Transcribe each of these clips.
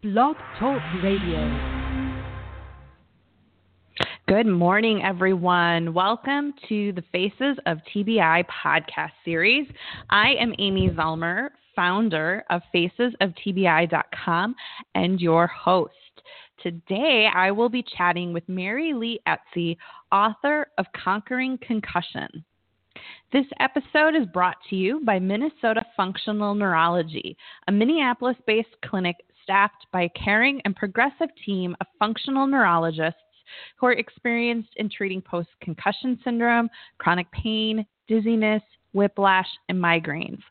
Blog Talk Radio. Good morning, everyone. Welcome to the Faces of TBI podcast series. I am Amy Zellmer, founder of facesoftbi.com and your host. Today, I will be chatting with Mary Lee Etsy, author of Conquering Concussion. This episode is brought to you by Minnesota Functional Neurology, a Minneapolis based clinic staffed by a caring and progressive team of functional neurologists who are experienced in treating post concussion syndrome, chronic pain, dizziness, whiplash, and migraines.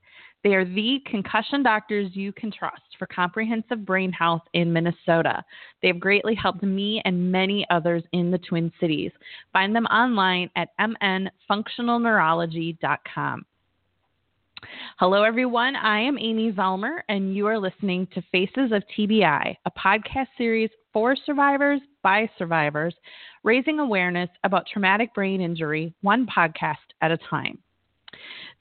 They are the concussion doctors you can trust for comprehensive brain health in Minnesota. They have greatly helped me and many others in the Twin Cities. Find them online at mnfunctionalneurology.com. Hello, everyone. I am Amy Zellmer, and you are listening to Faces of TBI, a podcast series for survivors by survivors, raising awareness about traumatic brain injury, one podcast at a time.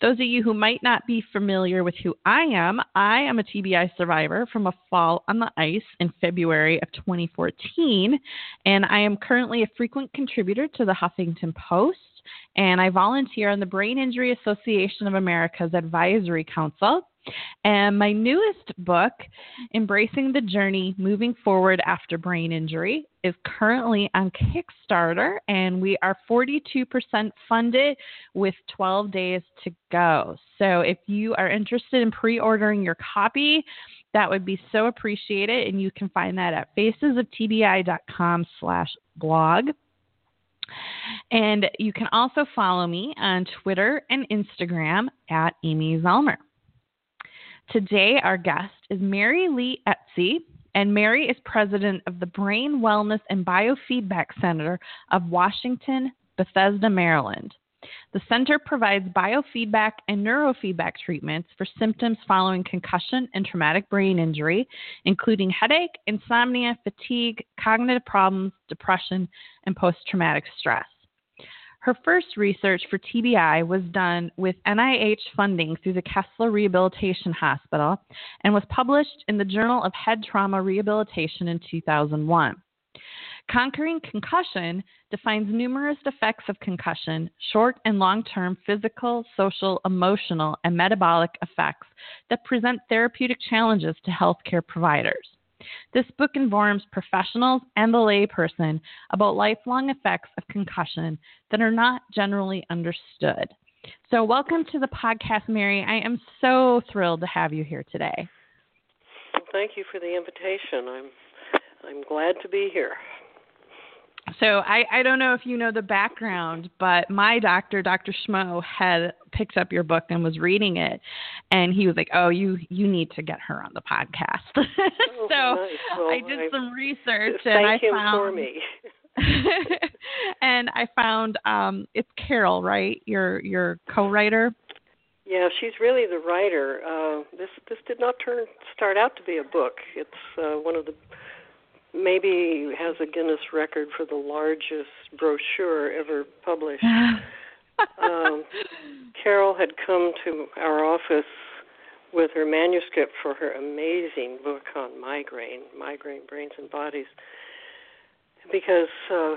Those of you who might not be familiar with who I am, I am a TBI survivor from a fall on the ice in February of 2014, and I am currently a frequent contributor to the Huffington Post and I volunteer on the Brain Injury Association of America's Advisory Council. And my newest book, Embracing the Journey Moving Forward After Brain Injury, is currently on Kickstarter, and we are 42% funded with 12 days to go. So if you are interested in pre ordering your copy, that would be so appreciated, and you can find that at facesoftbi.com slash blog. And you can also follow me on Twitter and Instagram at Amy Zellmer. Today, our guest is Mary Lee Etzie, and Mary is president of the Brain Wellness and Biofeedback Center of Washington, Bethesda, Maryland. The center provides biofeedback and neurofeedback treatments for symptoms following concussion and traumatic brain injury, including headache, insomnia, fatigue, cognitive problems, depression, and post traumatic stress. Her first research for TBI was done with NIH funding through the Kessler Rehabilitation Hospital and was published in the Journal of Head Trauma Rehabilitation in 2001. Conquering concussion defines numerous effects of concussion, short and long term physical, social, emotional, and metabolic effects that present therapeutic challenges to healthcare providers. This book informs professionals and the layperson about lifelong effects of concussion that are not generally understood. So, welcome to the podcast, Mary. I am so thrilled to have you here today. Thank you for the invitation. I'm I'm glad to be here so I, I don't know if you know the background, but my doctor, Dr. Schmo, had picked up your book and was reading it, and he was like, "Oh, you you need to get her on the podcast." oh, so nice. well, I did I, some research and I him found for me. and I found um it's Carol, right? Your your co-writer. Yeah, she's really the writer. Uh, this this did not turn start out to be a book. It's uh, one of the maybe has a Guinness record for the largest brochure ever published. um, Carol had come to our office with her manuscript for her amazing book on migraine, migraine brains and bodies, because uh,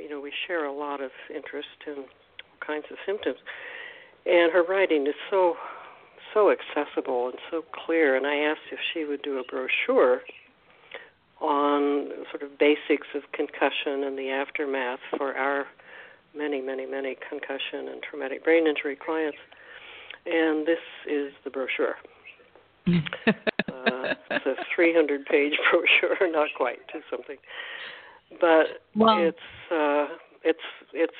you know we share a lot of interest in all kinds of symptoms, and her writing is so so accessible and so clear. And I asked if she would do a brochure on sort of basics of concussion and the aftermath for our many, many, many concussion and traumatic brain injury clients. And this is the brochure. uh, it's a 300 page brochure, not quite, to something. But well, it's uh, it's it's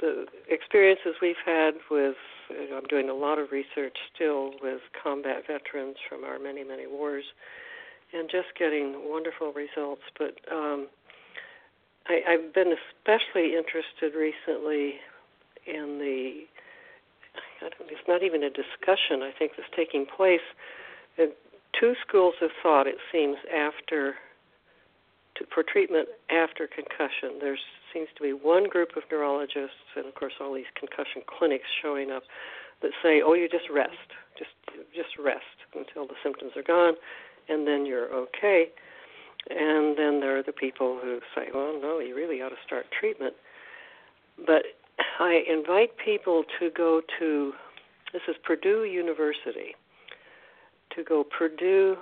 the experiences we've had with. I'm doing a lot of research still with combat veterans from our many many wars, and just getting wonderful results. But um, I, I've been especially interested recently in the. I don't, it's not even a discussion. I think that's taking place. In two schools of thought, it seems, after to, for treatment after concussion. There seems to be one group of neurologists, and of course, all these concussion clinics showing up that say, "Oh, you just rest, just just rest until the symptoms are gone, and then you're okay. And then there are the people who say, well, no, you really ought to start treatment. But I invite people to go to, this is Purdue University, to go purdue.edu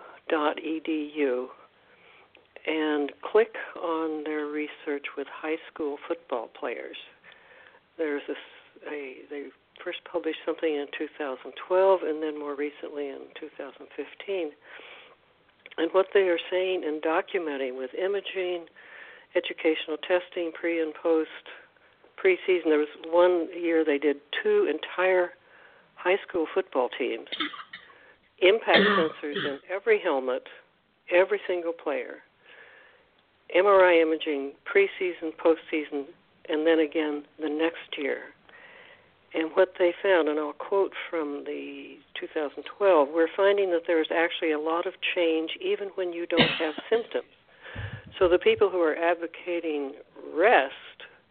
and click on their research with high school football players. There's this, a, they first published something in 2012 and then more recently in 2015 and what they are saying and documenting with imaging, educational testing, pre and post preseason. There was one year they did two entire high school football teams, impact sensors in every helmet, every single player, MRI imaging, preseason, postseason, and then again the next year. And what they found, and I'll quote from the 2012, we're finding that there's actually a lot of change even when you don't have symptoms. So the people who are advocating rest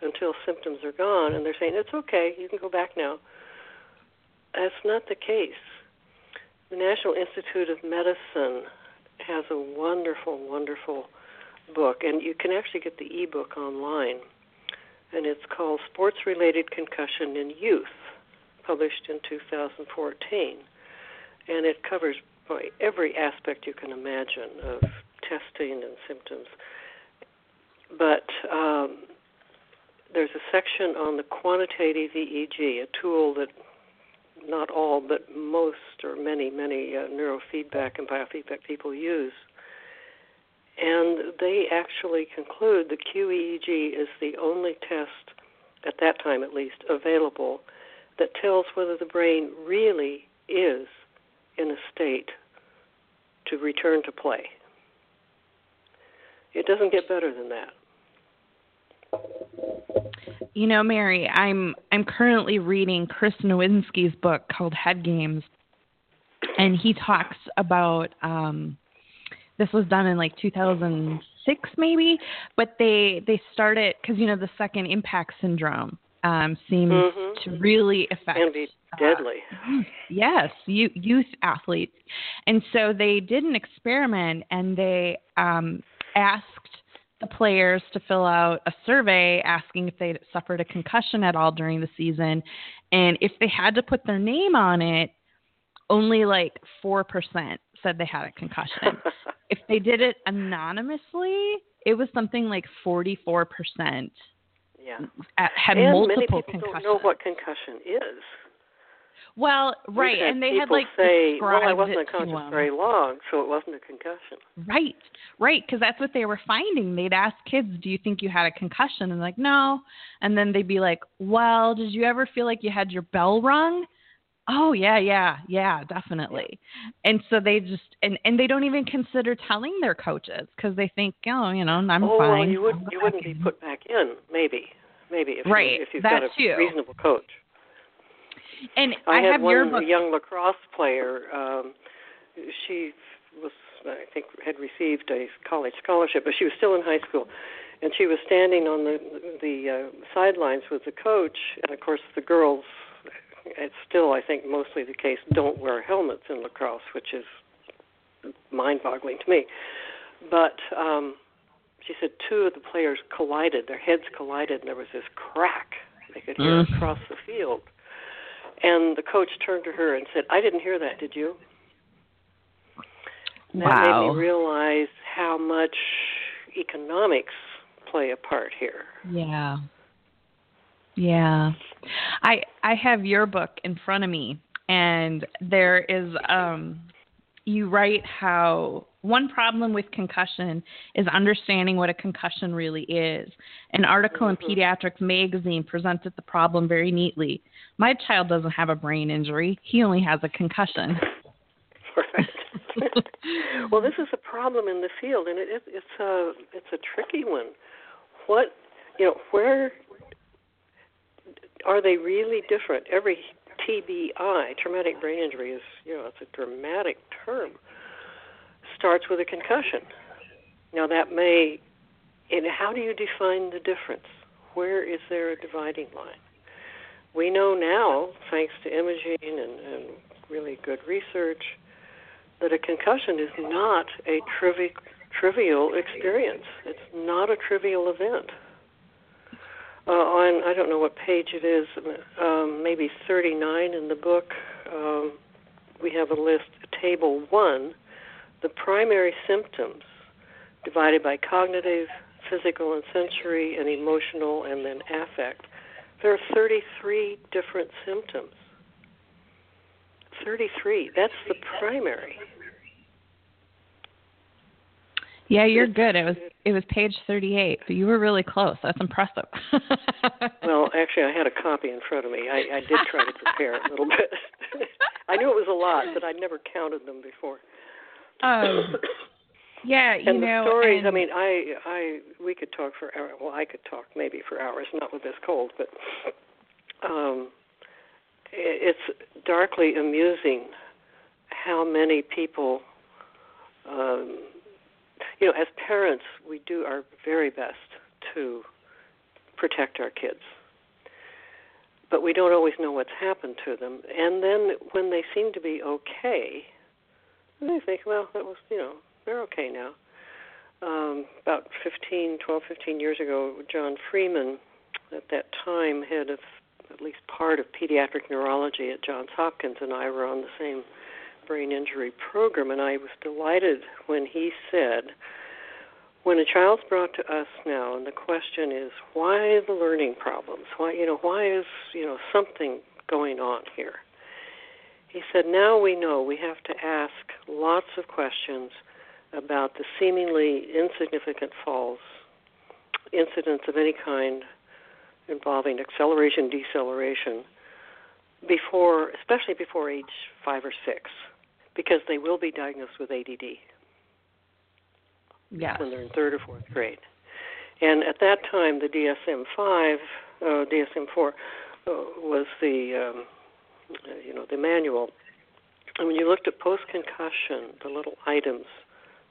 until symptoms are gone, and they're saying it's okay, you can go back now. That's not the case. The National Institute of Medicine has a wonderful, wonderful book, and you can actually get the ebook online and it's called Sports Related Concussion in Youth, published in 2014. And it covers every aspect you can imagine of testing and symptoms. But um, there's a section on the quantitative EEG, a tool that not all, but most or many, many uh, neurofeedback and biofeedback people use and they actually conclude the QEEG is the only test, at that time at least, available that tells whether the brain really is in a state to return to play. It doesn't get better than that. You know, Mary, I'm I'm currently reading Chris Nowinski's book called Head Games, and he talks about um, this was done in like 2006 maybe but they they started because you know the second impact syndrome um, seems mm-hmm. to really affect and be deadly. Uh, yes, youth, youth athletes, and so they did an experiment and they um, asked the players to fill out a survey asking if they suffered a concussion at all during the season, and if they had to put their name on it, only like four percent said they had a concussion. if they did it anonymously, it was something like 44%. Yeah. At, had and multiple many people concussions. don't know what concussion is. Well, right, and they had like say, "Well, I wasn't unconscious very long, so it wasn't a concussion." Right, right, because that's what they were finding. They'd ask kids, "Do you think you had a concussion?" And like, "No," and then they'd be like, "Well, did you ever feel like you had your bell rung?" Oh yeah, yeah, yeah, definitely. And so they just and and they don't even consider telling their coaches because they think, oh, you know, I'm oh, fine. well, you would you wouldn't be put back in, maybe, maybe if Right, you, if you've that got a too. reasonable coach. And I, I, had have one your book. young lacrosse player. Um, she was, I think, had received a college scholarship, but she was still in high school, and she was standing on the the uh, sidelines with the coach, and of course the girls. It's still, I think, mostly the case. Don't wear helmets in lacrosse, which is mind-boggling to me. But um, she said two of the players collided; their heads collided, and there was this crack. They could hear Mm. across the field. And the coach turned to her and said, "I didn't hear that. Did you?" And That made me realize how much economics play a part here. Yeah. Yeah. I I have your book in front of me and there is um you write how one problem with concussion is understanding what a concussion really is. An article in Mhm. Pediatrics magazine presented the problem very neatly. My child doesn't have a brain injury. He only has a concussion. Right. well, this is a problem in the field, and it, it, it's a it's a tricky one. What you know, where are they really different? Every TBI, traumatic brain injury, is you know it's a dramatic term. Starts with a concussion. Now that may, and how do you define the difference? Where is there a dividing line? We know now, thanks to imaging and, and really good research, that a concussion is not a trivi- trivial experience. It's not a trivial event. Uh, on I don't know what page it is, um, maybe 39 in the book, um, we have a list, table one, the primary symptoms divided by cognitive, physical and sensory, and emotional, and then affect. There are 33 different symptoms. 33. That's the primary. Yeah, you're good. It was it was page 38, but you were really close. That's impressive. well, actually, I had a copy in front of me. I, I did try to prepare a little bit. I knew it was a lot, but I'd never counted them before. Um, yeah, you and know, the stories. and, I mean, I, I, we could talk for hours. Well, I could talk maybe for hours, not with this cold, but um, it's darkly amusing how many people. Um, you know, as parents, we do our very best to protect our kids. But we don't always know what's happened to them. And then when they seem to be okay, they think, well, that was, you know, they're okay now. Um, about 15, 12, 15 years ago, John Freeman, at that time, head of at least part of pediatric neurology at Johns Hopkins, and I were on the same brain injury program, and I was delighted when he said, when a child's brought to us now, and the question is, why the learning problems? Why, you know, why is, you know, something going on here? He said, now we know we have to ask lots of questions about the seemingly insignificant falls, incidents of any kind involving acceleration, deceleration, before, especially before age five or six because they will be diagnosed with ADD yes. when they're in third or fourth grade. And at that time, the DSM-5, uh, DSM-4 uh, was the um, uh, you know the manual. And when you looked at post-concussion, the little items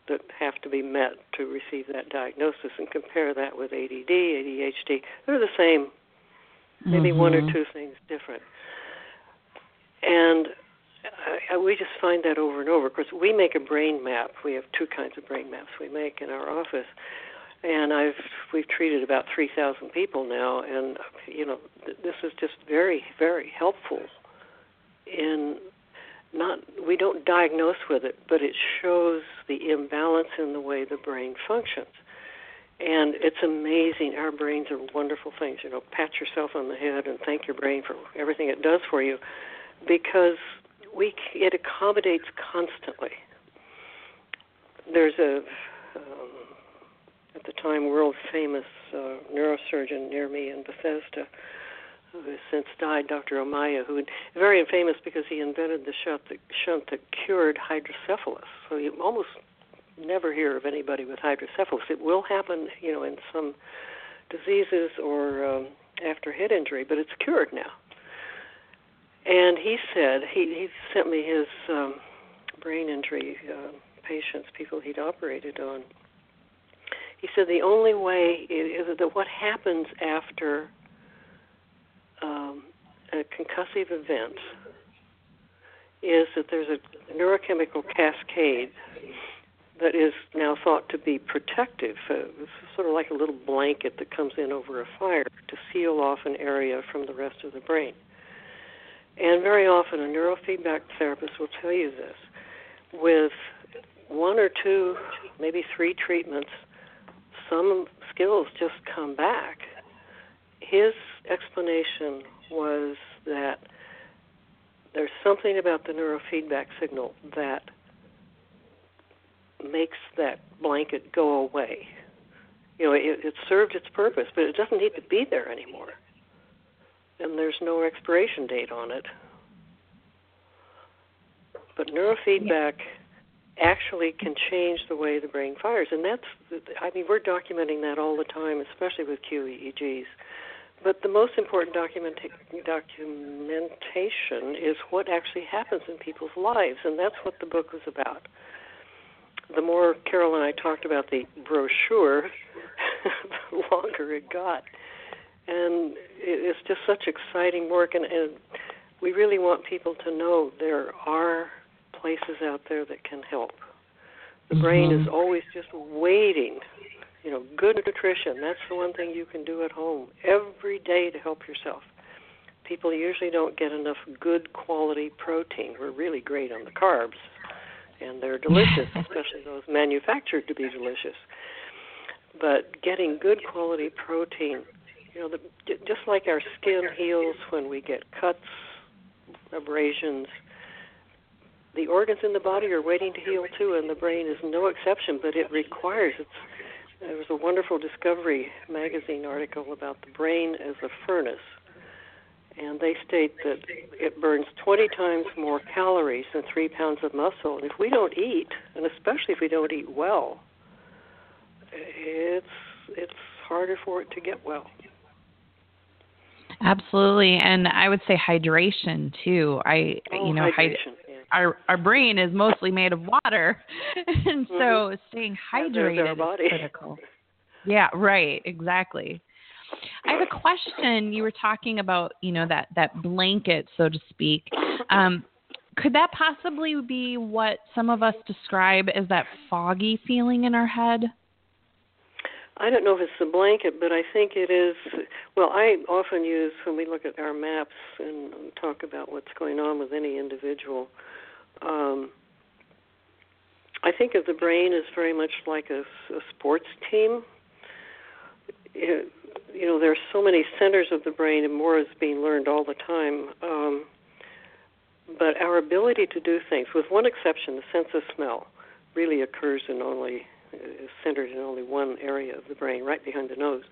that have to be met to receive that diagnosis, and compare that with ADD, ADHD, they're the same. Maybe mm-hmm. one or two things different. And I, we just find that over and over. Of course, we make a brain map. We have two kinds of brain maps we make in our office, and I've we've treated about three thousand people now, and you know th- this is just very very helpful. In not we don't diagnose with it, but it shows the imbalance in the way the brain functions. And it's amazing. Our brains are wonderful things. You know, pat yourself on the head and thank your brain for everything it does for you, because we it accommodates constantly. There's a um, at the time world famous uh, neurosurgeon near me in Bethesda who has since died, Dr. Ommaya, who very famous because he invented the shunt that, shunt that cured hydrocephalus. So you almost never hear of anybody with hydrocephalus. It will happen, you know, in some diseases or um, after head injury, but it's cured now. And he said he he sent me his um, brain injury uh, patients, people he'd operated on. He said the only way is that what happens after um, a concussive event is that there's a neurochemical cascade that is now thought to be protective. It's sort of like a little blanket that comes in over a fire to seal off an area from the rest of the brain. And very often, a neurofeedback therapist will tell you this. With one or two, maybe three treatments, some skills just come back. His explanation was that there's something about the neurofeedback signal that makes that blanket go away. You know, it, it served its purpose, but it doesn't need to be there anymore and there's no expiration date on it. But neurofeedback yeah. actually can change the way the brain fires, and that's I mean we're documenting that all the time, especially with QEEGs. But the most important documenta- documentation is what actually happens in people's lives, and that's what the book was about. The more Carol and I talked about the brochure, the longer it got and it's just such exciting work and, and we really want people to know there are places out there that can help. The brain Mhm. is always just waiting. You know, good nutrition, that's the one thing you can do at home every day to help yourself. People usually don't get enough good quality protein. We're really great on the carbs, and they're delicious, especially those manufactured to be delicious. But getting good quality protein, you know, the, just like our skin heals when we get cuts, abrasions, the organs in the body are waiting to heal too, and the brain is no exception. But it requires it's. There was a wonderful Discovery magazine article about the brain as a furnace, and they state that it burns 20 times more calories than three pounds of muscle. And if we don't eat, and especially if we don't eat well, it's it's harder for it to get well. Absolutely, and I would say hydration too. I Oh, you know hy- hydration. yeah. our our brain is mostly made of water, and so Mhm. staying Yeah, hydrated body. is critical. Yeah, right, exactly. I have a question. You were talking about you know that that blanket, so to speak. Um, could that possibly be what some of us describe as that foggy feeling in our head? I don't know if it's the blanket, but I think it is. Well, I often use when we look at our maps and talk about what's going on with any individual. Um, I think of the brain as very much like a, a sports team. It, you know, there are so many centers of the brain, and more is being learned all the time. Um, but our ability to do things, with one exception, the sense of smell, really occurs in only is centered in only one area of the brain, right behind the nose.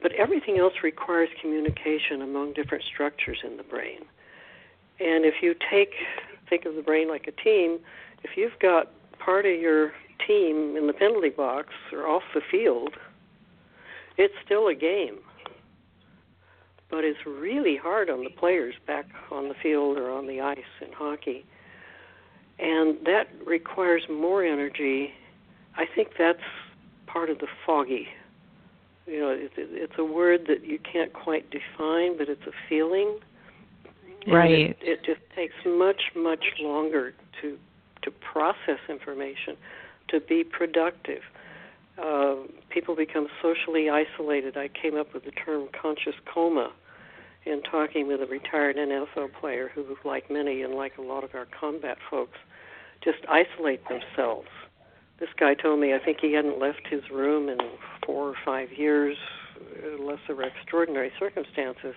But everything else requires communication among different structures in the brain. And if you take think of the brain like a team, if you've got part of your team in the penalty box or off the field, it's still a game. But it's really hard on the players back on the field or on the ice in hockey. And that requires more energy I think that's part of the foggy. You know, it's, it's a word that you can't quite define, but it's a feeling. Right. It, it just takes much, much longer to to process information, to be productive. Uh, people become socially isolated. I came up with the term conscious coma in talking with a retired NFL player who, like many and like a lot of our combat folks, just isolate themselves this guy told me I think he hadn't left his room in four or five years, unless there were extraordinary circumstances.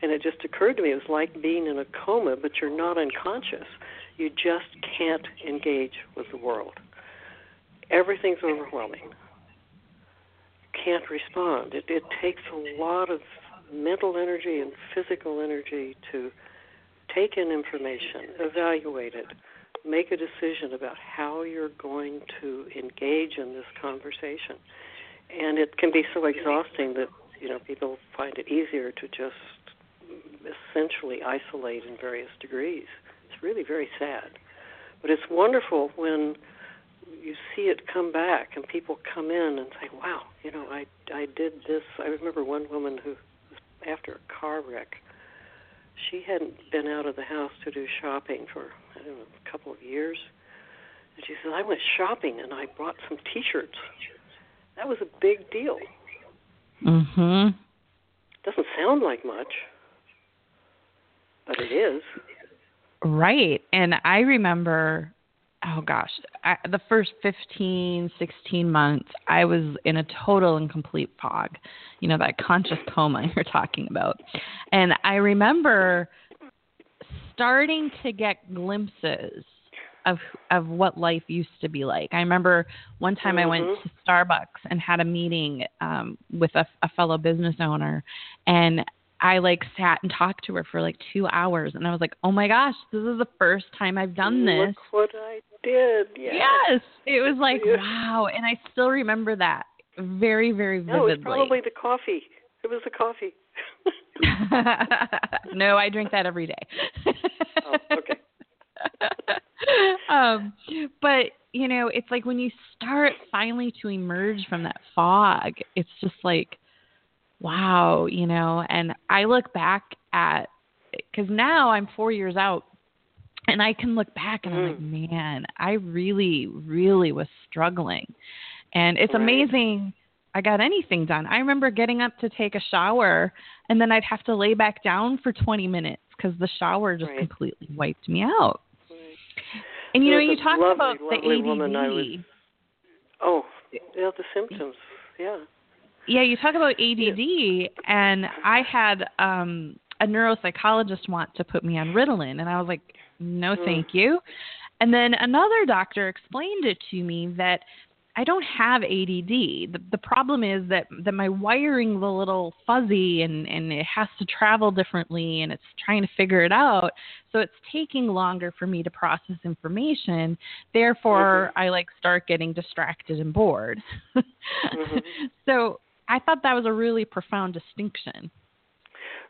And it just occurred to me it was like being in a coma, but you're not unconscious. You just can't engage with the world. Everything's overwhelming. You can't respond. It, it takes a lot of mental energy and physical energy to take in information, evaluate it, make a decision about how you're going to engage in this conversation. And it can be so exhausting that, you know, people find it easier to just essentially isolate in various degrees. It's really very sad. But it's wonderful when you see it come back and people come in and say, "Wow, you know, I I did this." I remember one woman who after a car wreck. She hadn't been out of the house to do shopping for I don't know a couple of years, and she said, "I went shopping and I bought some T-shirts." That was a big deal. Mhm. Doesn't sound like much, but it is. Right. And I remember, oh gosh, I, the first 15, 16 months, I was in a total and complete fog, you know, that conscious coma you're talking about. And I remember starting to get glimpses of of what life used to be like. I remember one time I went Mhm. to Starbucks and had a meeting um with a, a fellow business owner and I like sat and talked to her for like two hours, and I was like, "Oh my gosh, this is the first time I've done this." Look what I did. Yes. Yes, it was like Yeah. wow, and I still remember that very, very No, it was vividly. probably the coffee. It was the coffee. no, I drink that every day. Oh, okay. um, but you know, it's like when you start finally to emerge from that fog, it's just like, wow, you know. And I look back at because now I'm four years out And I can look back and I'm like, Mm. man, I really, really was struggling. And it's Right. amazing I got anything done. I remember getting up to take a shower and then I'd have to lay back down for 20 minutes because the shower just Right. completely wiped me out. Right. And you know, you a talk lovely, about the ADD. was- Oh, yeah, the symptoms. Yeah. Yeah, you talk about ADD, and I had um, a neuropsychologist want to put me on Ritalin, and I was like, no, Mm. thank you. And then another doctor explained it to me that I don't have ADD. The, the problem is that that my wiring's a little fuzzy, and and it has to travel differently, and it's trying to figure it out. So it's taking longer for me to process information. Therefore, I like start getting distracted and bored. Mhm. So I thought that was a really profound distinction.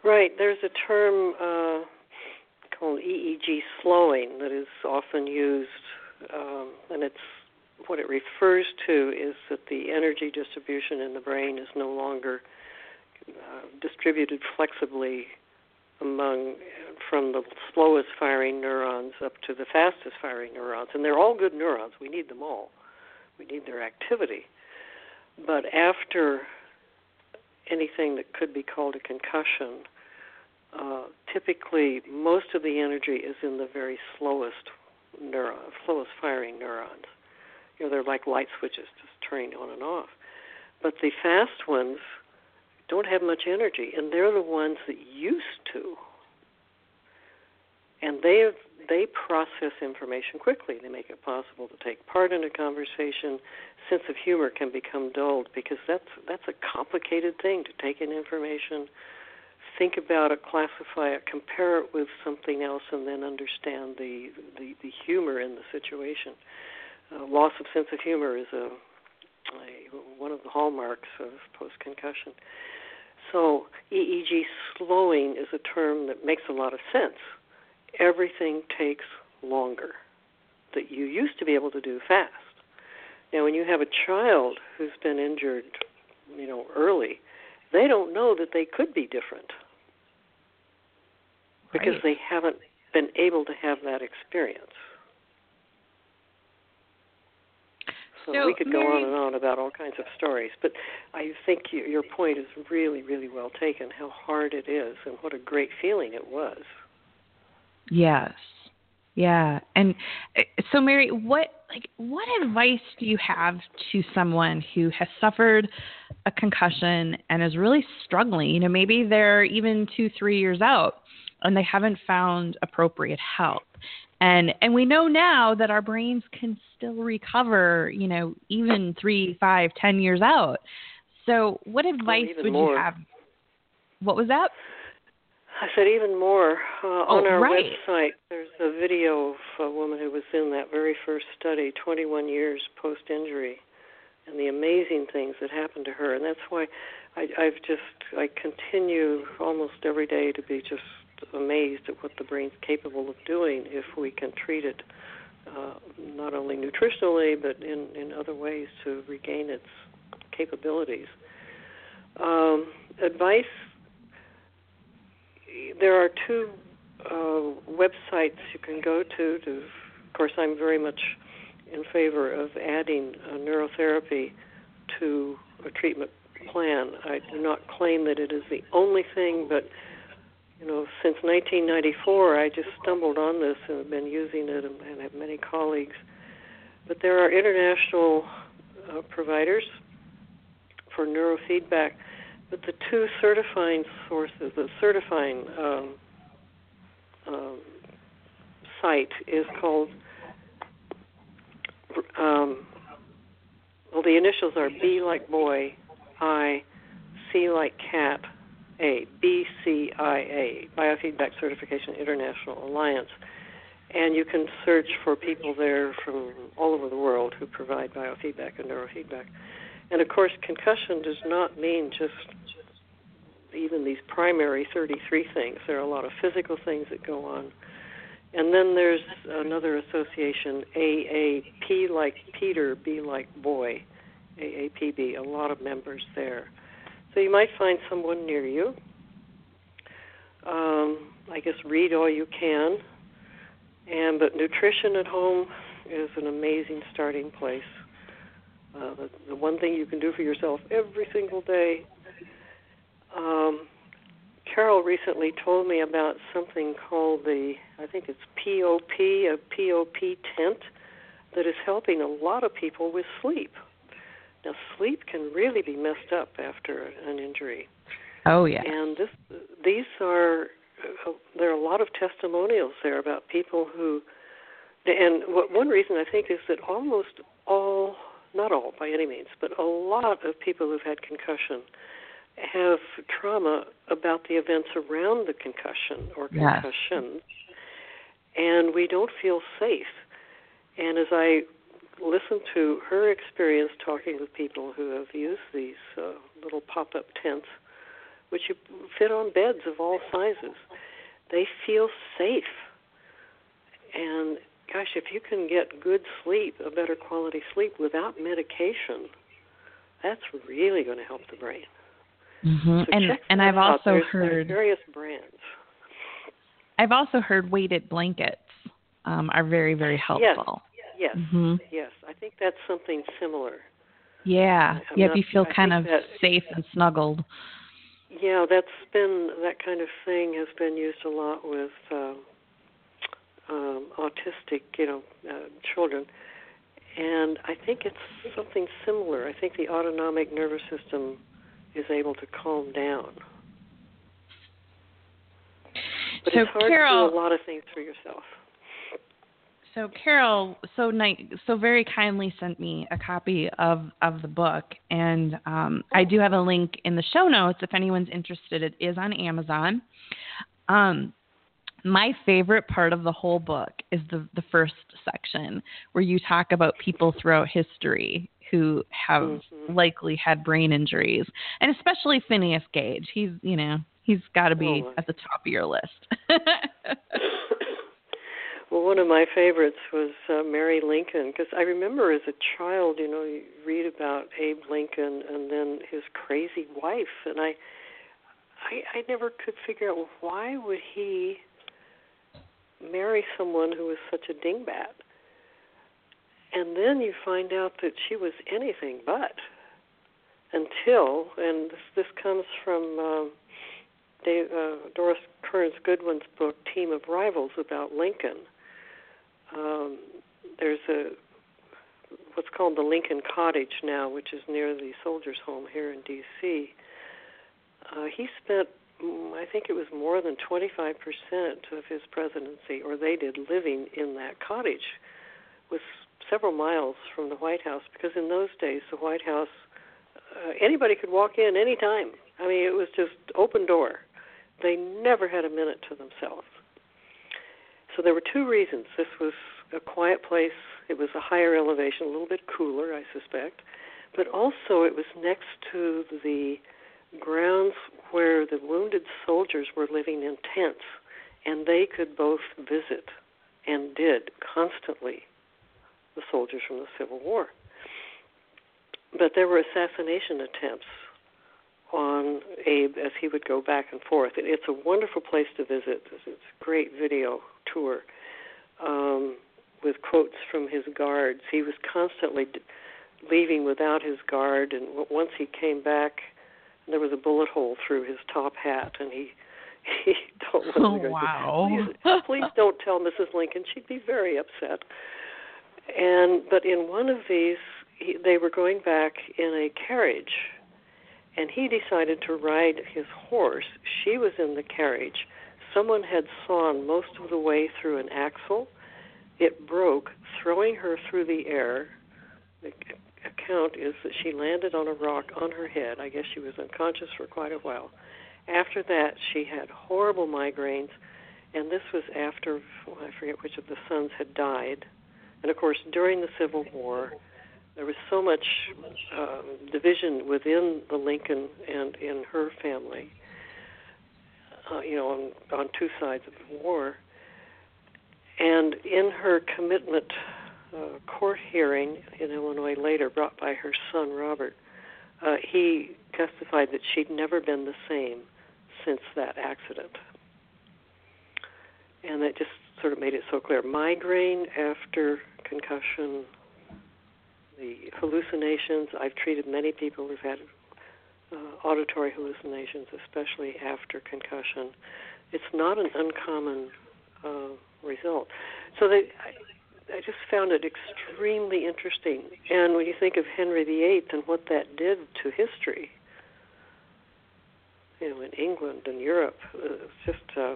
Right. There's a term uh, called EEG slowing that is often used, um, and it's what it refers to is that the energy distribution in the brain is no longer uh, distributed flexibly among from the slowest firing neurons up to the fastest firing neurons, and they're all good neurons. We need them all. We need their activity. But after anything that could be called a concussion, uh, typically most of the energy is in the very slowest neuron, slowest firing neurons. You know, they're like light switches, just turning on and off. But the fast ones don't have much energy, and they're the ones that used to. And they they process information quickly. They make it possible to take part in a conversation. Sense of humor can become dulled because that's that's a complicated thing to take in information, think about it, classify it, compare it with something else, and then understand the the, the humor in the situation. Uh, loss of sense of humor is a, a one of the hallmarks of post concussion. So EEG slowing is a term that makes a lot of sense. Everything takes longer that you used to be able to do fast. Now, when you have a child who's been injured, you know, early, they don't know that they could be different because Right. they haven't been able to have that experience. So, So, we could go Mary- on and on about all kinds of stories, but I think you, your point is really, really well taken. How hard it is, and what a great feeling it was. Yes. Yeah. And uh, so Mary, what like what advice do you have to someone who has suffered a concussion and is really struggling? You know, maybe they're even 2 3 years out and they haven't found appropriate help. And and we know now that our brains can still recover, you know, even three, five, ten years out. So what advice even would more. you have? What was that? I said even more. Uh, Oh, on our right. website, there's a video of a woman who was in that very first study, 21 years post injury, and the amazing things that happened to her. And that's why I, I've just I continue almost every day to be just amazed at what the brain's capable of doing if we can treat it uh, not only nutritionally but in in other ways to regain its capabilities. Um, advice there are two uh, websites you can go to. To, of course, I'm very much in favor of adding neurotherapy to a treatment plan. I do not claim that it is the only thing, but you know, since 1994, I just stumbled on this and have been using it, and, and have many colleagues. But there are international uh, providers for neurofeedback but the two certifying sources, the certifying um, um, site is called, um, well, the initials are B like boy, I, C like cat, A, BCIA, Biofeedback Certification International Alliance. And you can search for people there from all over the world who provide biofeedback and neurofeedback. And of course, concussion does not mean just even these primary 33 things. There are a lot of physical things that go on. And then there's another association, AAP like Peter, B like boy, AAPB, a lot of members there. So you might find someone near you. Um, I guess read all you can And but nutrition at home is an amazing starting place. Uh, the, the one thing you can do for yourself every single day. Um, Carol recently told me about something called the, I think it's POP, a POP tent, that is helping a lot of people with sleep. Now, sleep can really be messed up after an injury. Oh yeah. And this, these are, uh, there are a lot of testimonials there about people who, and what, one reason I think is that almost all, not all by any means, but a lot of people who've had concussion have trauma about the events around the concussion or Yes. concussion, and we don't feel safe. And as I listen to her experience talking with people who have used these uh, little pop-up tents, which you fit on beds of all sizes, they feel safe. And gosh, if you can get good sleep, a better quality sleep without medication, that's really going to help the brain. hmm So And and I've out. also there's heard various brands. I've also heard weighted blankets um, are very very helpful. Yes, hmm yes, I think that's something similar. Yeah. I'm yeah. not- you feel I kind of that- safe and snuggled. Yeah, that's been that kind of thing has been used a lot with uh, um, autistic, you know, uh, children, and I think it's something similar. I think the autonomic nervous system is able to calm down. But So, it's hard Carol- to do a lot of things for yourself. So Carol, so ni- so very kindly sent me a copy of of the book, and um, I do have a link in the show notes if anyone's interested. It is on Amazon. Um, my favorite part of the whole book is the the first section where you talk about people throughout history who have Mhm. likely had brain injuries, and especially Phineas Gage. He's you know he's got to be Oh, at the top of your list. well, one of my favorites was uh, Mary Lincoln because I remember as a child, you know, you read about Abe Lincoln and then his crazy wife, and I, I, I never could figure out why would he marry someone who was such a dingbat. And then you find out that she was anything but. Until, and this, this comes from um, Dave, uh, Doris Kearns Goodwin's book Team of Rivals about Lincoln. Um, there's a what's called the Lincoln Cottage now, which is near the Soldiers' Home here in D.C. Uh, he spent, mm, I think it was more than 25% of his presidency, or they did, living in that cottage, was several miles from the White House. Because in those days, the White House, uh, anybody could walk in anytime. I mean, it was just open door. They never had a minute to themselves. So there were two reasons. This was a quiet place. It was a higher elevation, a little bit cooler, I suspect. But also, it was next to the grounds where the wounded soldiers were living in tents, and they could both visit and did constantly the soldiers from the Civil War. But there were assassination attempts on Abe as he would go back and forth. It, it's a wonderful place to visit. It's, a great video tour um, with quotes from his guards. He was constantly d- leaving without his guard, and w- once he came back, there was a bullet hole through his top hat, and he he told of the guards, wow. please, please don't tell Mrs. Lincoln. She'd be very upset. And but in one of these, he, they were going back in a carriage, and he decided to ride his horse. She was in the carriage. Someone had sawn most of the way through an axle. It broke, throwing her through the air. The account is that she landed on a rock on her head. I guess she was unconscious for quite a while. After that, she had horrible migraines, and this was after well, I forget which of the sons had died. And of course, during the Civil War, there was so much um, division within the Lincoln and in her family. Uh, you know, on, on two sides of the war. And in her commitment uh, court hearing in Illinois later, brought by her son Robert, uh, he testified that she'd never been the same since that accident. And that just sort of made it so clear. Migraine after concussion, the hallucinations. I've treated many people who've had uh, auditory hallucinations, especially after concussion. It's not an uncommon uh, result. So they, I, I just found it extremely interesting. And when you think of Henry VIII and what that did to history, you know, in England and Europe, uh, it's just uh,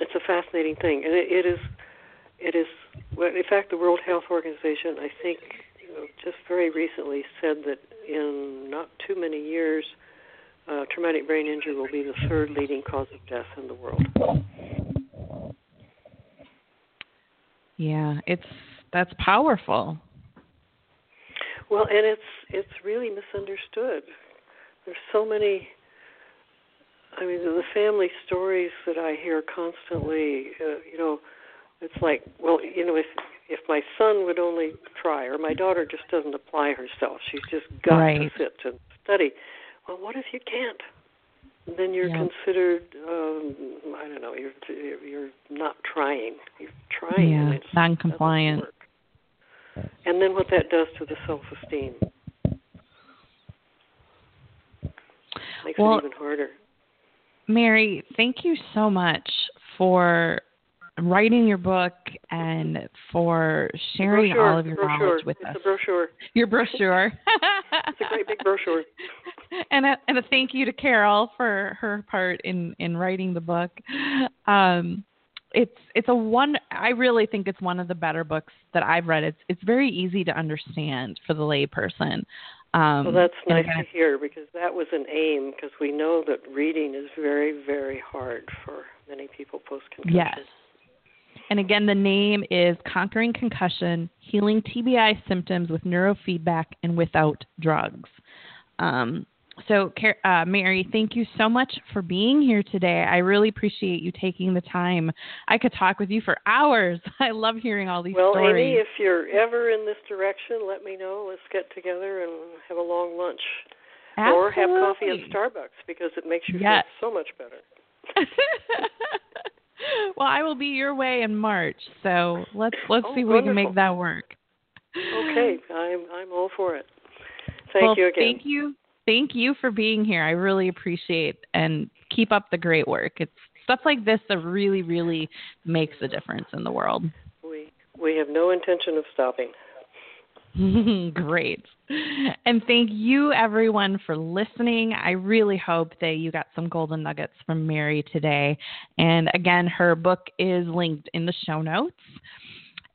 it's a fascinating thing, and it, it is it is. Well, in fact, the World Health Organization, I think, you know, just very recently said that in not too many years, uh, traumatic brain injury will be the third leading cause of death in the world. Yeah, it's that's powerful. Well, and it's it's really misunderstood. There's so many. I mean, the family stories that I hear constantly. Uh, you know, it's like, well, you know, if if my son would only try, or my daughter just doesn't apply herself, she's just got right. to sit and study. Well, what if you can't? Then you're yeah. considered, um, I don't know, you're you're not trying. You're trying. Yeah, and non-compliant. And then what that does to the self-esteem makes well, it even harder. Mary, thank you so much for writing your book and for sharing brochure, all of your brochure. knowledge with it's us. A brochure. Your brochure. it's a great big brochure. and a, and a thank you to Carol for her part in in writing the book. Um, it's it's a one. I really think it's one of the better books that I've read. It's it's very easy to understand for the layperson. Um, well, that's nice to hear because that was an aim because we know that reading is very very hard for many people post concussion. Yes. And again, the name is Conquering Concussion Healing TBI Symptoms with Neurofeedback and Without Drugs. Um, so, uh, Mary, thank you so much for being here today. I really appreciate you taking the time. I could talk with you for hours. I love hearing all these well, stories. Well, Amy, if you're ever in this direction, let me know. Let's get together and have a long lunch. Absolutely. Or have coffee at Starbucks because it makes you yes. feel so much better. well, I will be your way in March, so let's let's oh, see if we can make that work. Okay, I'm I'm all for it. Thank well, you again. Thank you. Thank you for being here. I really appreciate and keep up the great work. It's stuff like this that really, really makes a difference in the world. We we have no intention of stopping. Great. And thank you, everyone, for listening. I really hope that you got some golden nuggets from Mary today. And again, her book is linked in the show notes.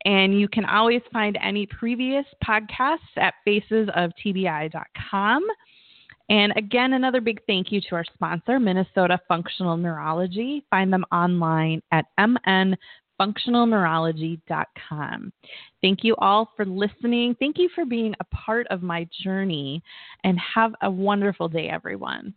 And you can always find any previous podcasts at facesoftbi.com. And again, another big thank you to our sponsor, Minnesota Functional Neurology. Find them online at mn functionalneurology.com. Thank you all for listening. Thank you for being a part of my journey, and have a wonderful day, everyone.